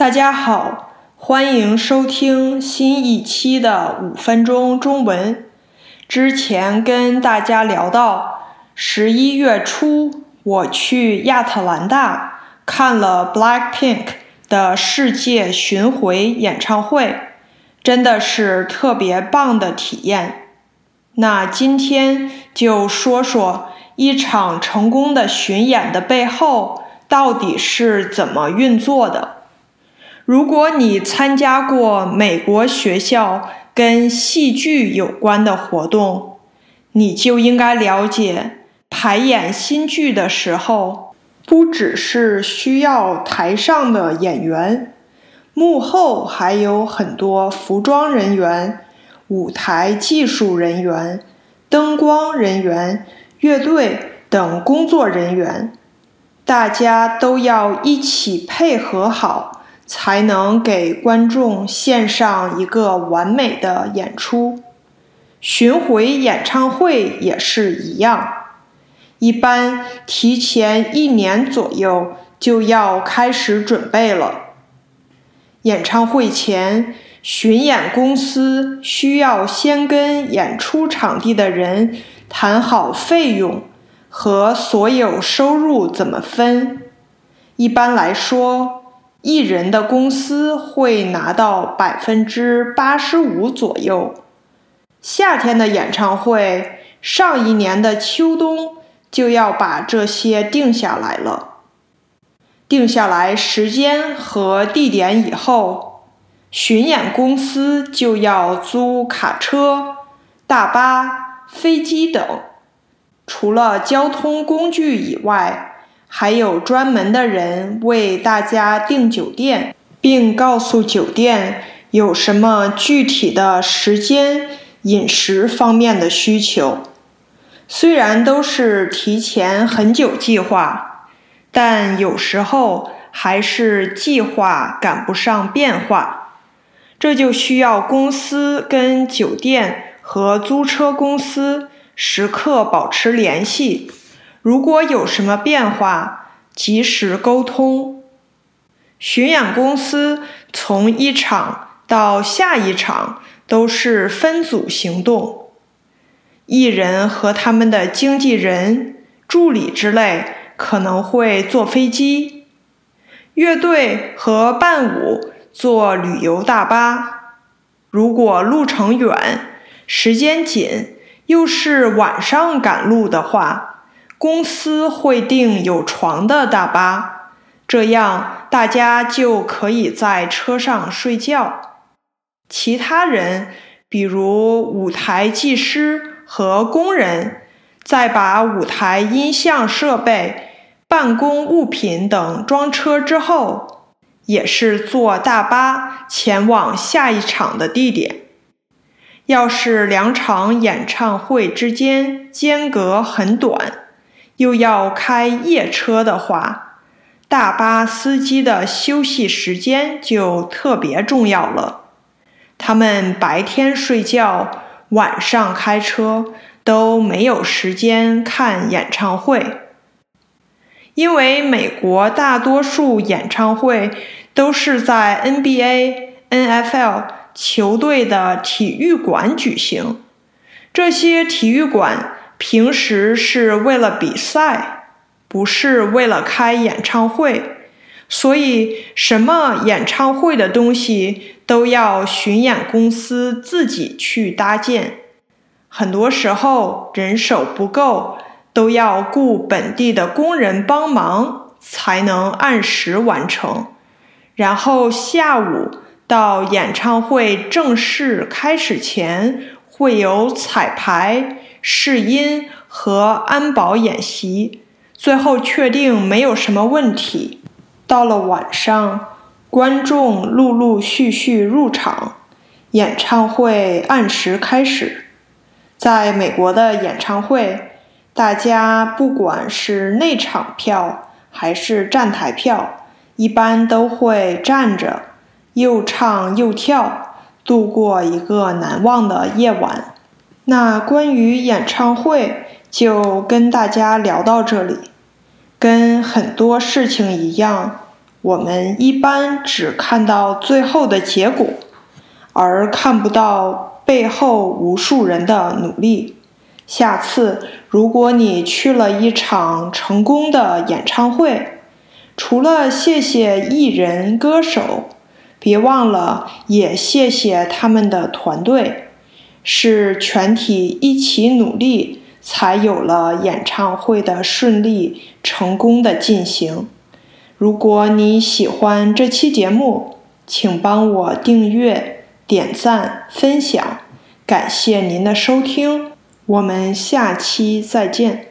大家好，欢迎收听新一期的五分钟中文。之前跟大家聊到，十一月初我去亚特兰大看了 Blackpink 的世界巡回演唱会，真的是特别棒的体验。那今天就说说一场成功的巡演的背后到底是怎么运作的。如果你参加过美国学校跟戏剧有关的活动，你就应该了解，排演新剧的时候，不只是需要台上的演员，幕后还有很多服装人员、舞台技术人员、灯光人员、乐队等工作人员，大家都要一起配合好。才能给观众献上一个完美的演出。巡回演唱会也是一样，一般提前一年左右就要开始准备了。演唱会前，巡演公司需要先跟演出场地的人谈好费用和所有收入怎么分。一般来说。艺人的公司会拿到百分之八十五左右。夏天的演唱会，上一年的秋冬就要把这些定下来了。定下来时间和地点以后，巡演公司就要租卡车、大巴、飞机等。除了交通工具以外，还有专门的人为大家订酒店，并告诉酒店有什么具体的时间、饮食方面的需求。虽然都是提前很久计划，但有时候还是计划赶不上变化，这就需要公司跟酒店和租车公司时刻保持联系。如果有什么变化，及时沟通。巡演公司从一场到下一场都是分组行动，艺人和他们的经纪人、助理之类可能会坐飞机，乐队和伴舞坐旅游大巴。如果路程远、时间紧，又是晚上赶路的话。公司会订有床的大巴，这样大家就可以在车上睡觉。其他人，比如舞台技师和工人，在把舞台音像设备、办公物品等装车之后，也是坐大巴前往下一场的地点。要是两场演唱会之间间隔很短，又要开夜车的话，大巴司机的休息时间就特别重要了。他们白天睡觉，晚上开车，都没有时间看演唱会。因为美国大多数演唱会都是在 NBA、NFL 球队的体育馆举行，这些体育馆。平时是为了比赛，不是为了开演唱会，所以什么演唱会的东西都要巡演公司自己去搭建。很多时候人手不够，都要雇本地的工人帮忙，才能按时完成。然后下午到演唱会正式开始前，会有彩排。试音和安保演习，最后确定没有什么问题。到了晚上，观众陆陆续续入场，演唱会按时开始。在美国的演唱会，大家不管是内场票还是站台票，一般都会站着，又唱又跳，度过一个难忘的夜晚。那关于演唱会就跟大家聊到这里。跟很多事情一样，我们一般只看到最后的结果，而看不到背后无数人的努力。下次如果你去了一场成功的演唱会，除了谢谢艺人歌手，别忘了也谢谢他们的团队，是全体一起努力，才有了演唱会的顺利成功的进行。如果你喜欢这期节目，请帮我订阅、点赞、分享，感谢您的收听，我们下期再见。